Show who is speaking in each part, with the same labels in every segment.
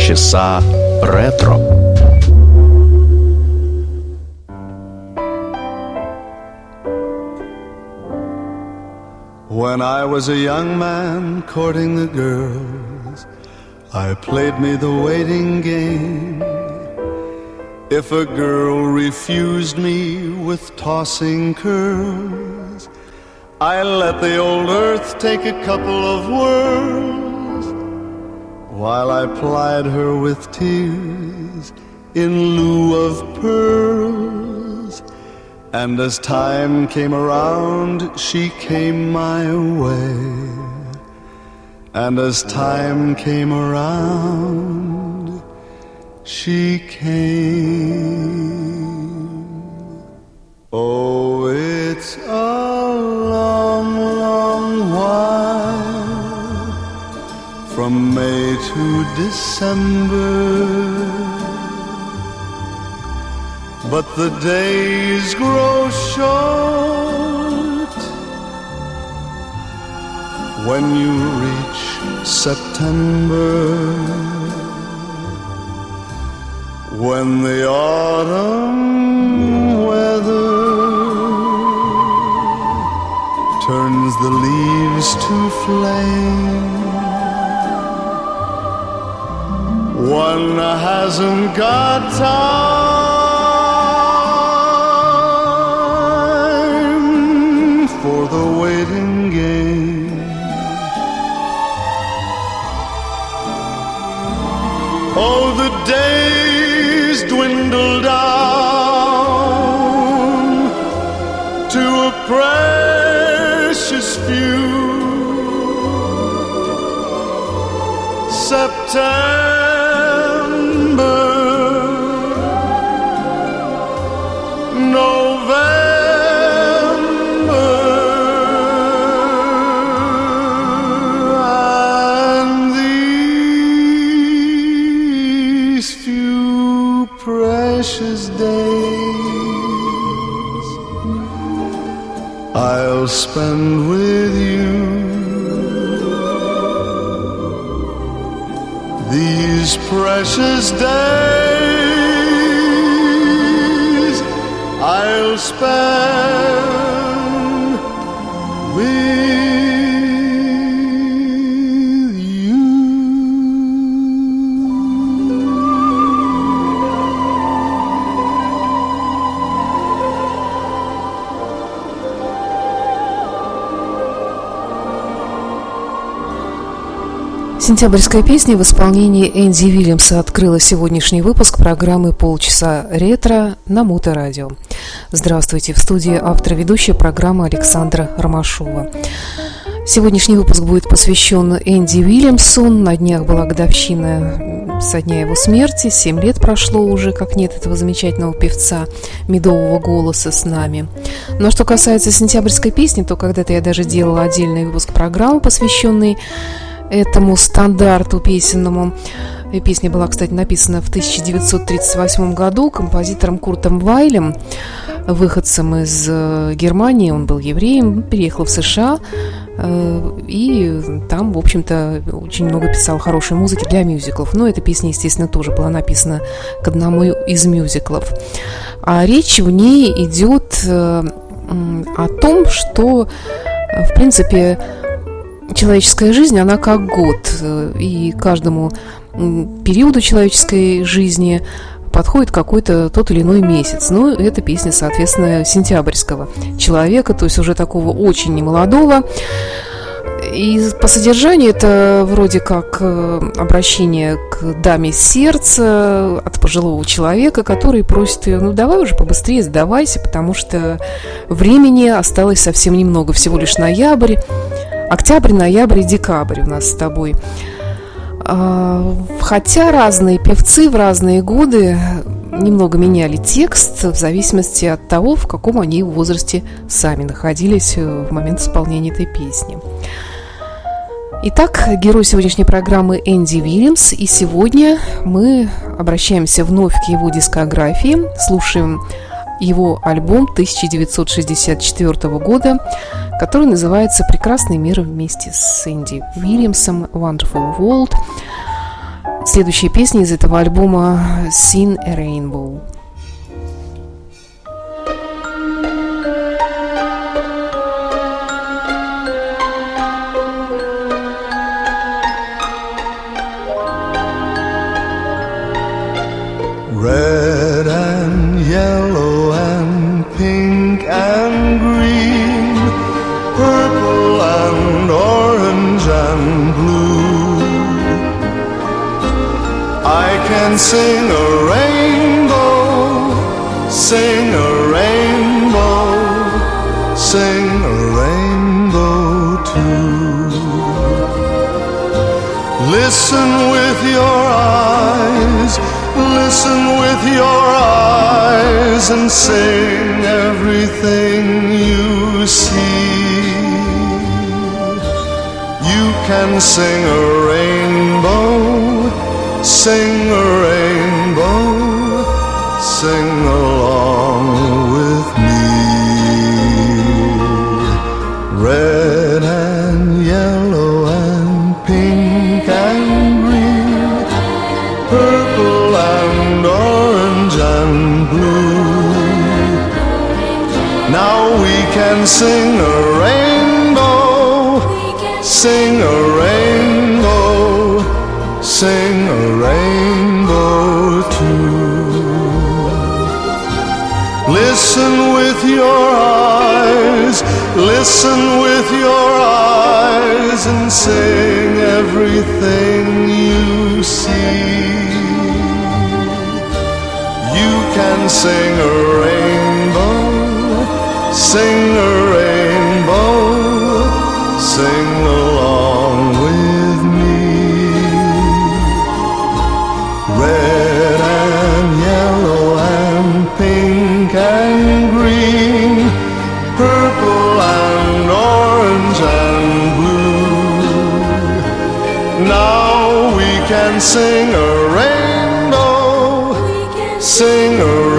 Speaker 1: Полчаса ретро.
Speaker 2: When I was a young man courting the girls, I played me the waiting game. If a girl refused me with tossing curls, I let the old earth take a couple of whirls while I plied her with tears in lieu of pearls. And as time came around, she came my way. And as time came around, she came. Oh, it's a long, from May to December. But the days grow short when you reach September. When the autumn weather turns the leaves to flame, one hasn't got time for the waiting game. Oh, the days dwindle down to a precious few. September, precious days I'll spend
Speaker 3: Сентябрьская песня в исполнении Энди Вильямса открыла сегодняшний выпуск программы «Полчаса ретро» на Мута-радио. Здравствуйте, в студии автор-ведущая программы Александра Ромашова. Сегодняшний выпуск будет посвящен Энди Вильямсу. На днях была годовщина со дня его смерти. Семь лет прошло уже, как нет этого замечательного певца медового голоса с нами. Но что касается сентябрьской песни, то когда-то я даже делала отдельный выпуск программы, посвященный этому стандарту песенному. Песня была, кстати, написана в 1938 году композитором Куртом Вайлем, выходцем из э, Германии. Он был евреем, переехал в США э, и там, в общем-то, очень много писал хорошей музыки для мюзиклов. Но эта песня, естественно, тоже была написана к одному из мюзиклов. А речь в ней идет э, о том, что, в принципе, человеческая жизнь, она как год, и каждому периоду человеческой жизни подходит какой-то тот или иной месяц. Ну, эта песня, соответственно, сентябрьского человека, то есть уже такого очень немолодого. И по содержанию это вроде как э, обращение к даме сердца от пожилого человека, который просит ее, ну давай уже побыстрее сдавайся, потому что времени осталось совсем немного, всего лишь ноябрь, октябрь, ноябрь и декабрь у нас с тобой. А, Хотя разные певцы в разные годы немного меняли текст в зависимости от того, в каком они возрасте сами находились э, в момент исполнения этой песни. Итак, герой сегодняшней программы Энди Вильямс, и сегодня мы обращаемся вновь к его дискографии, слушаем его альбом 1964 года, который называется «Прекрасный мир» вместе с Энди Вильямсом «Wonderful World». Следующая песня из этого альбома «Sin a Rainbow».
Speaker 2: Sing a rainbow, sing a rainbow, sing a rainbow too. Listen with your eyes, listen with your eyes and sing everything you see. You can sing a rainbow, sing a rainbow, sing along with me. Red and yellow and pink and green, purple and orange and blue. Now we can sing a rainbow, sing a rainbow, sing your eyes, listen with your eyes and sing everything you see. You can sing a rainbow, sing a rainbow, sing a rainbow, sing a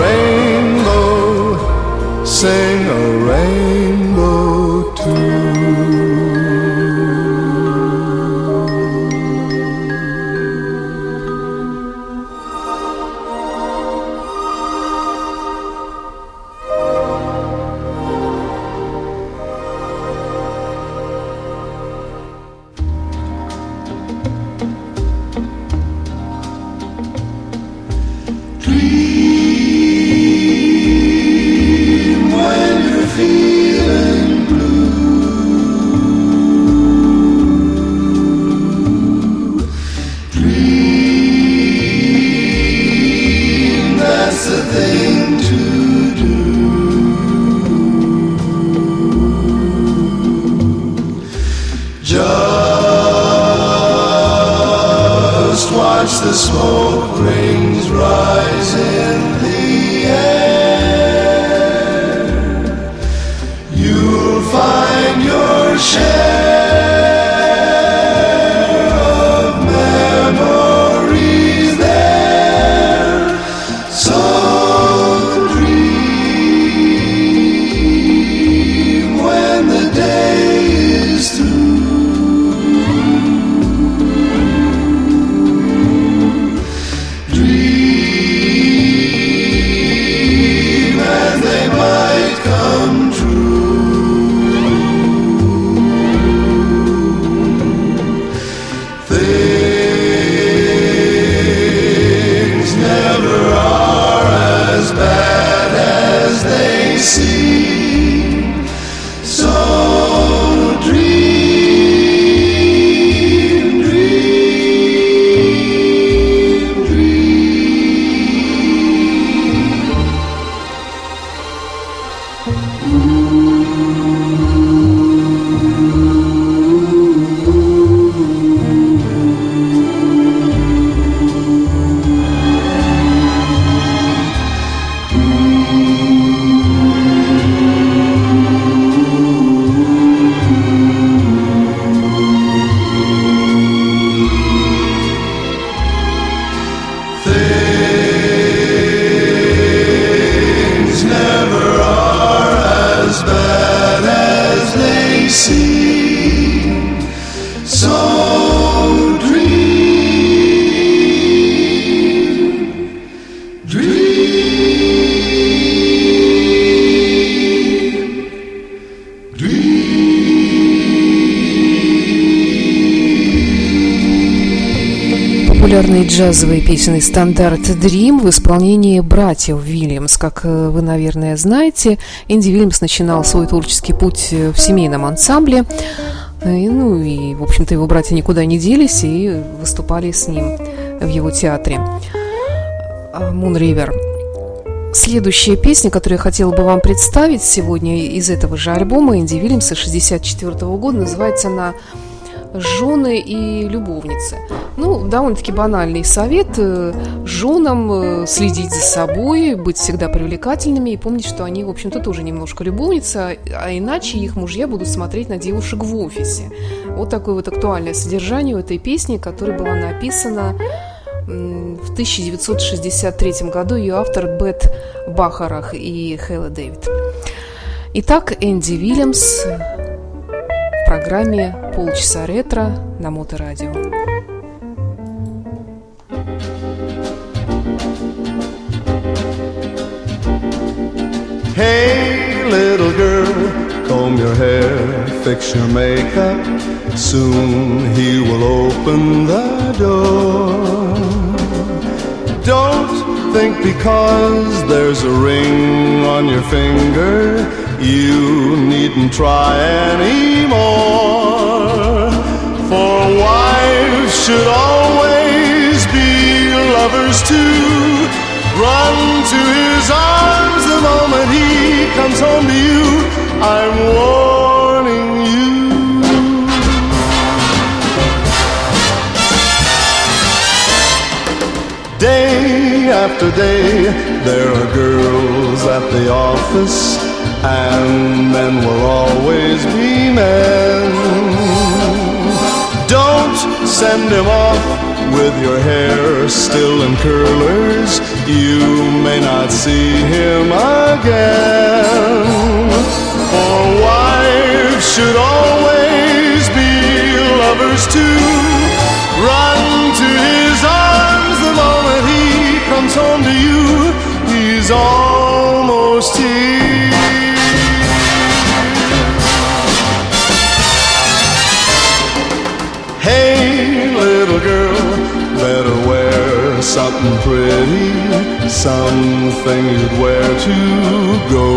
Speaker 3: джазовый песенный стандарт «Dream» в исполнении братьев Вильямс. Как э, вы, наверное, знаете, Энди Вильямс начинал свой творческий путь э, в семейном ансамбле. Э, и, ну и, в общем-то, его братья никуда не делись и выступали с ним в его театре. «Мун Ривер». Следующая песня, которую я хотела бы вам представить сегодня из этого же альбома Энди Вильямса 64 года, называется она жены и любовницы. Ну, довольно-таки банальный совет э, женам э, следить за собой, быть всегда привлекательными и помнить, что они, в общем-то, тоже немножко любовницы, а иначе их мужья будут смотреть на девушек в офисе. Вот такое вот актуальное содержание у этой песни, которая была написана в 1963 году ее автор Бет Бахарах и Хэлла Дэвид. Итак, Энди Вильямс программе «Полчаса ретро» на Моторадио.
Speaker 2: Hey, little girl, comb your hair, fix your makeup. Soon he will open the door. Don't think because there's a ring on your finger you needn't try anymore. For wives should always be lovers too. Run to his arms the moment he comes home to you. I'm warning you. Day after day, there are girls at the office and men will always be men. Don't send him off with your hair still in curlers. You may not see him again. For wives should always be lovers too. Run to his arms the moment he comes home to you. He's almost here. Pretty, something you'd wear to go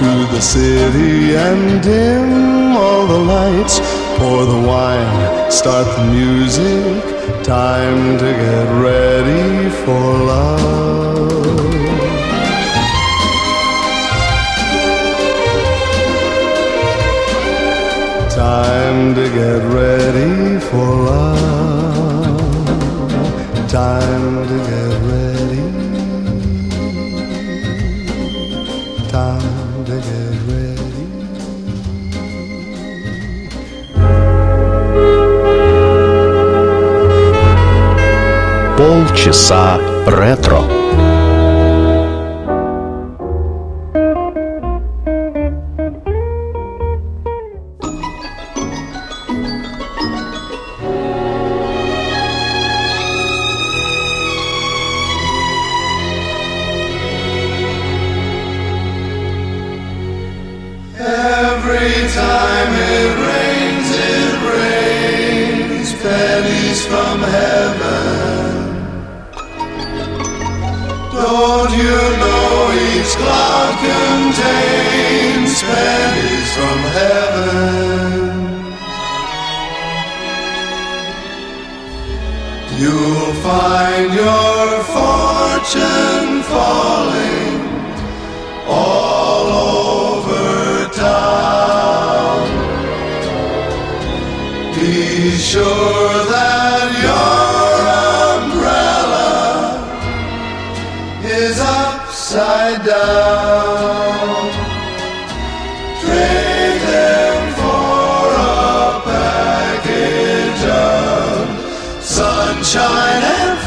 Speaker 2: to the city and dim all the lights, pour the wine, start the music, time to get ready for love. Time to get ready for love time to get ready. Time to get ready.
Speaker 1: Полчаса ретро.
Speaker 2: There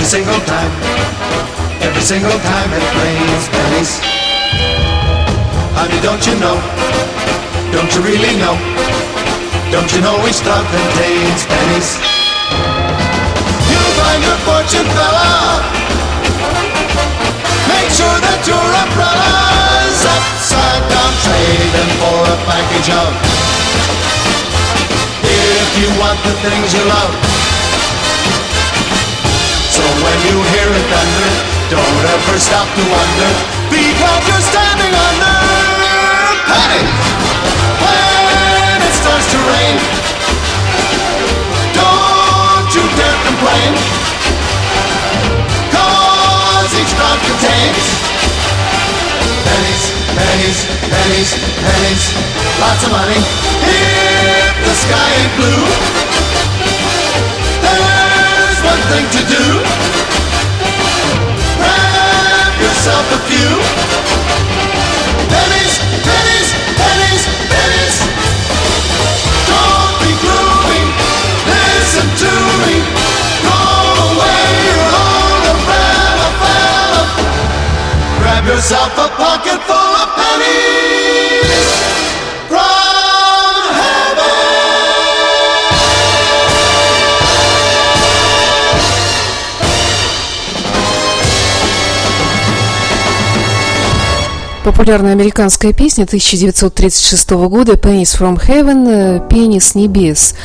Speaker 2: every single time, every single time it rains pennies. Honey, don't you know? Don't you really know? Don't you know we each drop contains pennies? You'll find your fortune, fella. Make sure that your umbrella's upside down, trading for a package of. If you want the things you love. When you hear it thunder, don't ever stop to wonder, because you're standing under pennies. When it starts to rain, don't you dare complain, cause each drop contains pennies, pennies, pennies, pennies, lots of money. If the sky ain't blue, there's one thing to do. Grab yourself a few
Speaker 3: Популярная американская песня 1936 года «Pennies from Heaven» э, «Пенни с небес».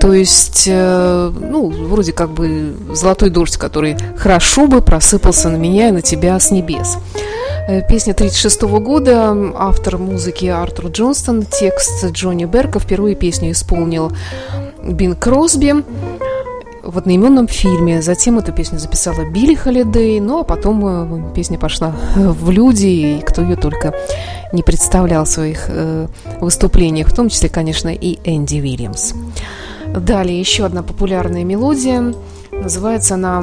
Speaker 3: То есть, э, ну, вроде как бы золотой дождь, который хорошо бы просыпался на меня и на тебя с небес. Э, Песня 1936 года, автор музыки Артур Джонстон, текст Джонни Берка. Впервые песню исполнил Бин Кросби в одноименном фильме. Затем эту песню записала Билли Холидей, ну а потом э, песня пошла в люди, и кто ее только не представлял в своих э, выступлениях, в том числе, конечно, и Энди Уильямс. Далее еще одна популярная мелодия. Называется она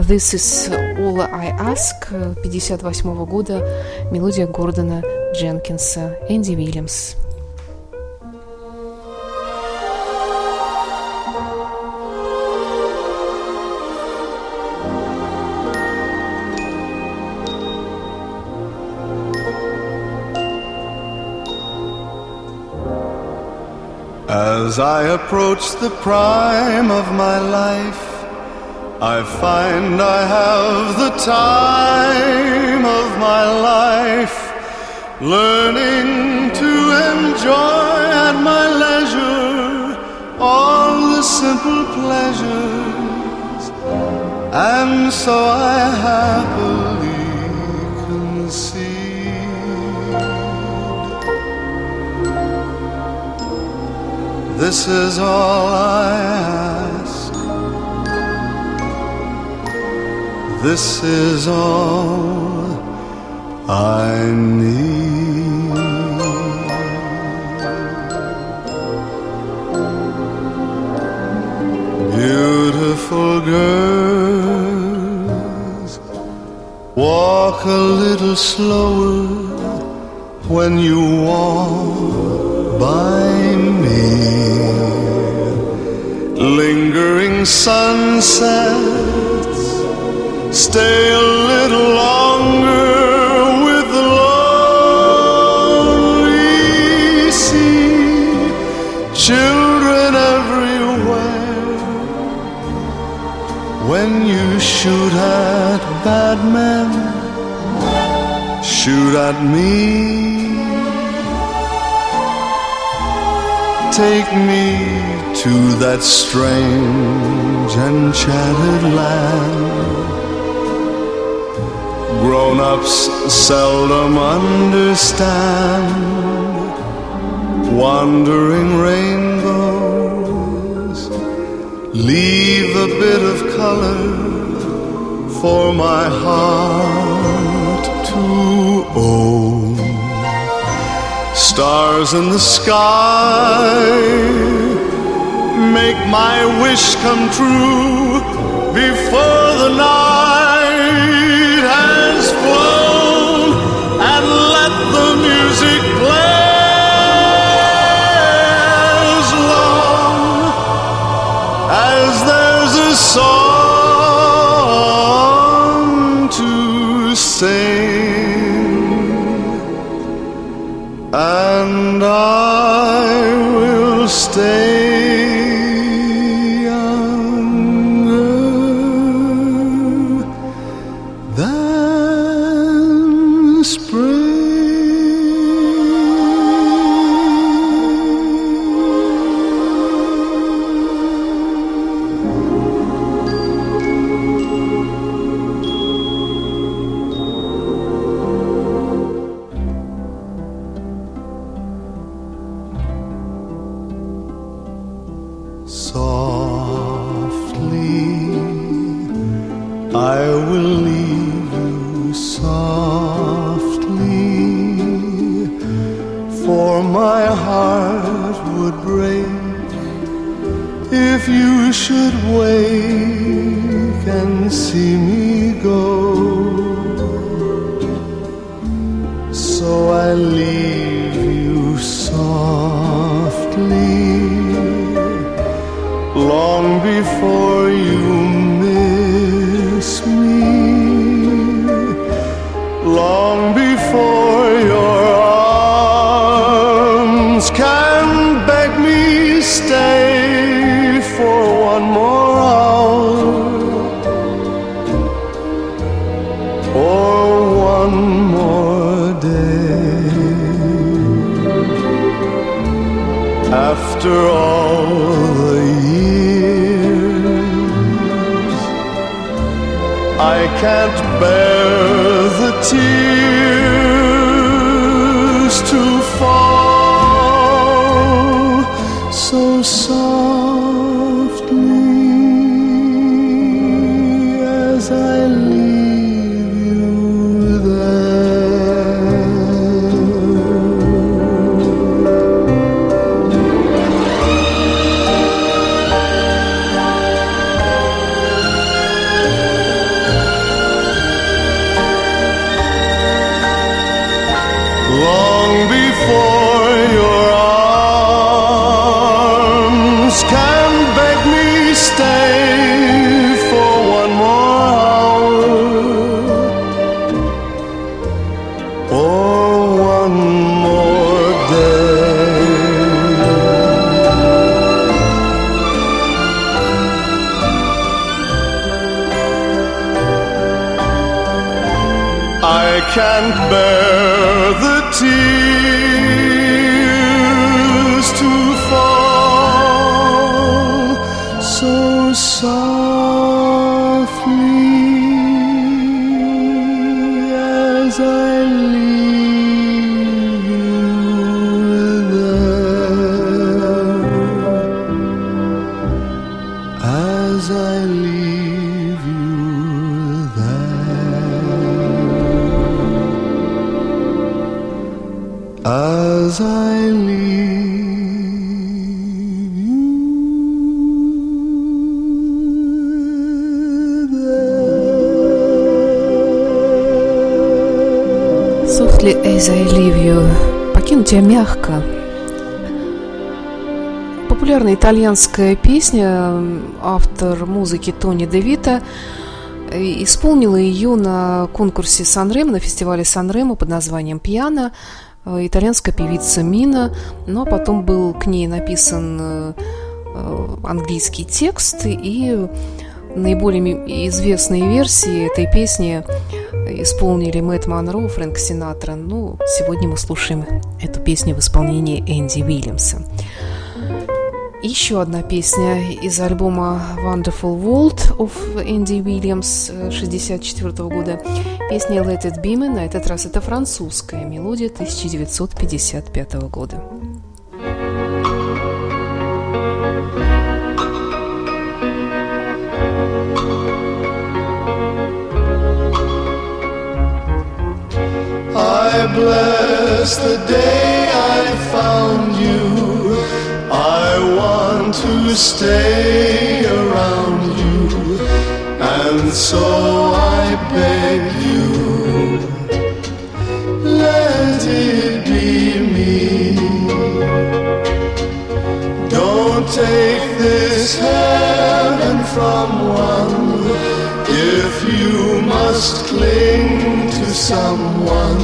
Speaker 3: This is All I Ask 58 года. Мелодия Гордона Дженкинса. Энди Уильямс.
Speaker 2: As I approach the prime of my life, I find I have the time of my life, learning to enjoy at my leisure all the simple pleasures, and so I happily This is all I ask. This is all I need. Beautiful girls, walk a little slower when you walk by me. Lingering sunsets, stay a little longer with the lonely sea. Children everywhere, when you shoot at bad men, shoot at me. Take me to that strange enchanted land. Grown ups seldom understand wandering rainbows. Leave a bit of color for my heart to stars in the sky. Make my wish come true before the night has flown and let the music play as long as there's a song to sing can't bear the tears to can't bear the tears Softly as I leave you.
Speaker 3: Покину тебя мягко. Популярная итальянская песня, автор музыки Тони Девита, э, исполнила ее на конкурсе Санремо, на фестивале Санремо под названием «Пьяно». Э, Итальянская певица Мина, но потом был к ней написан э, английский текст, и наиболее известные версии этой песни исполнили Мэтт Монро, Фрэнк Синатра. Ну, сегодня мы слушаем эту песню в исполнении Энди Уильямса. Еще одна песня из альбома Wonderful World of Энди Уильямс 64 года. Песня Let It Be Me, на этот раз это французская мелодия 1955 года.
Speaker 2: Bless the day I found you. I want to stay around you, and so I beg you, let it be me. Don't take this heaven from one if you must cling to someone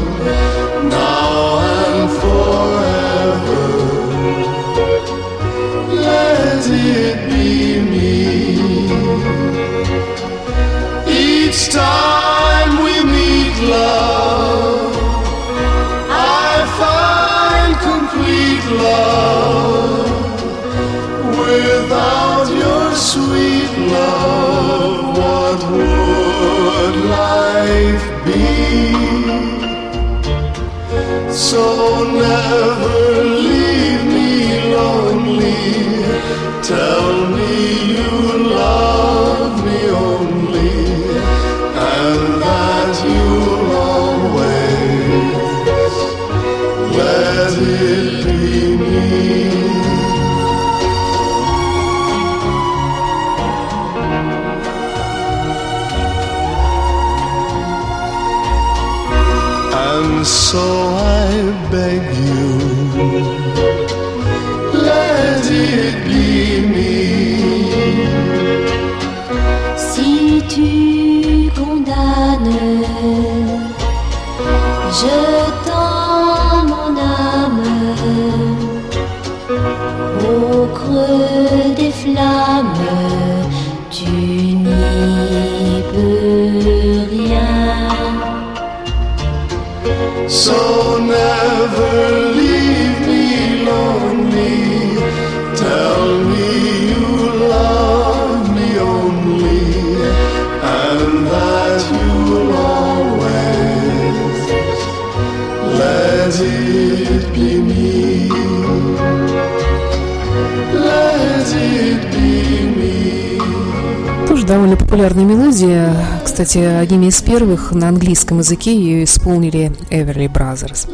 Speaker 3: популярная мелодия. Кстати, одними из первых на английском языке ее исполнили Everly Brothers.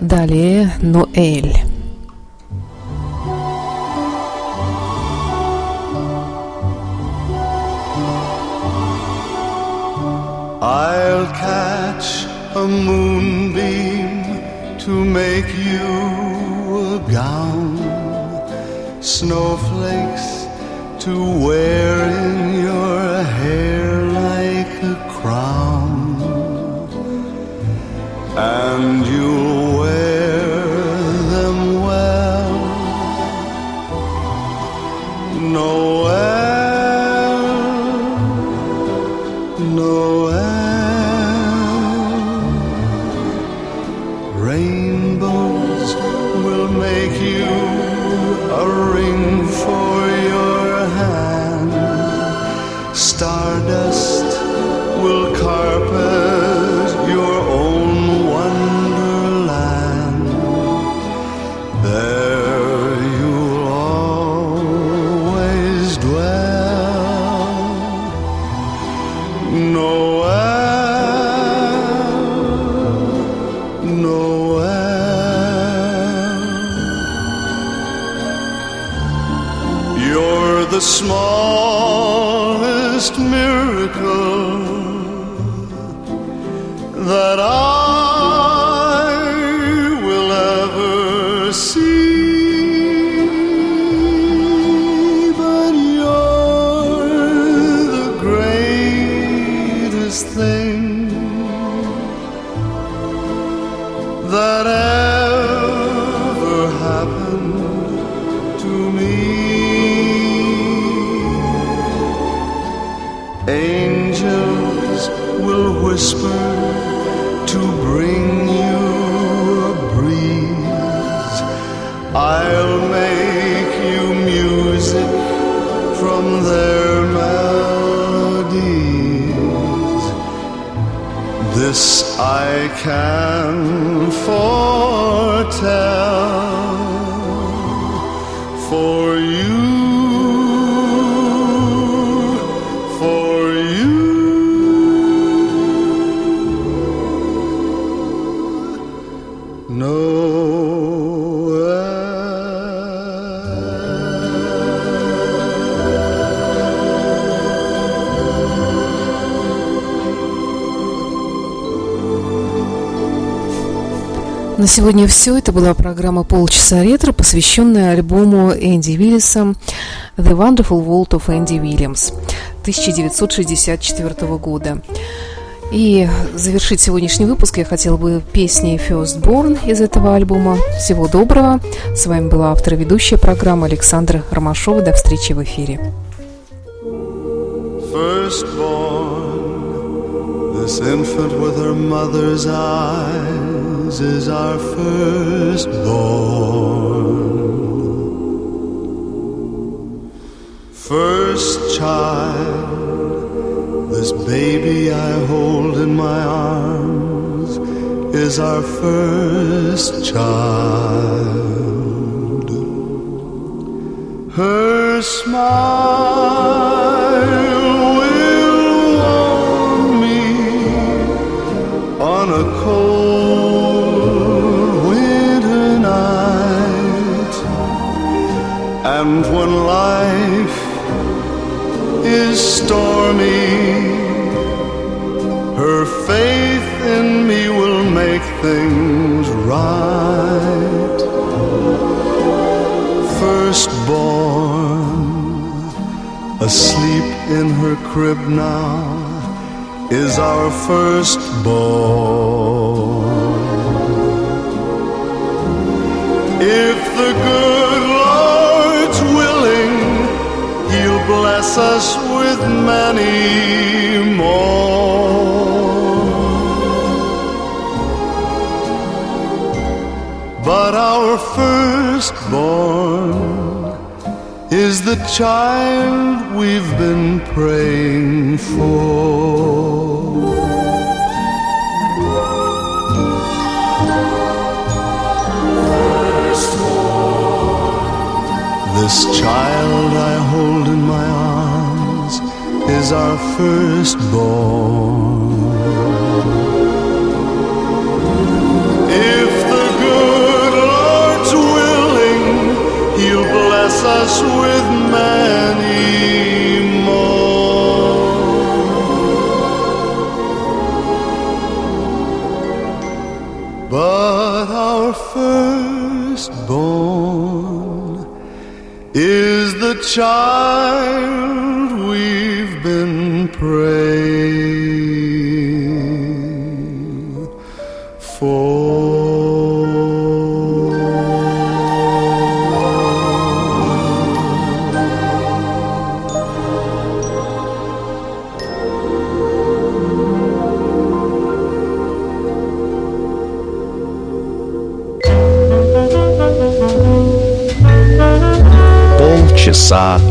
Speaker 3: Далее Ноэль.
Speaker 2: I'll catch a moonbeam to make you a gown, snowflakes to wear in your hair like a crown, and you'll wear them well. Noel, Noel. That ever happened to me. Angels will whisper to bring you a breeze. I'll make you music from their melodies. This I can foretell
Speaker 3: сегодня все. Это была программа «Полчаса ретро», посвященная альбому Энди Виллиса «The Wonderful World of Andy Williams» 1964 года. И завершить сегодняшний выпуск я хотела бы песней First Born из этого альбома. Всего доброго. С вами была автор ведущая программы Александра Ромашова. До встречи в эфире.
Speaker 2: Firstborn, this infant with her mother's eyes is our firstborn. First child, this baby I hold in my arms is our first child. Her smile will warm me on a cold And when life is stormy, her faith in me will make things right. Firstborn, asleep in her crib now, is our firstborn. If the good bless us with many more. But our firstborn is the child we've been praying for. This child I hold is our firstborn. If the good Lord's willing, He'll bless us with many more. But our firstborn is the child
Speaker 1: 싹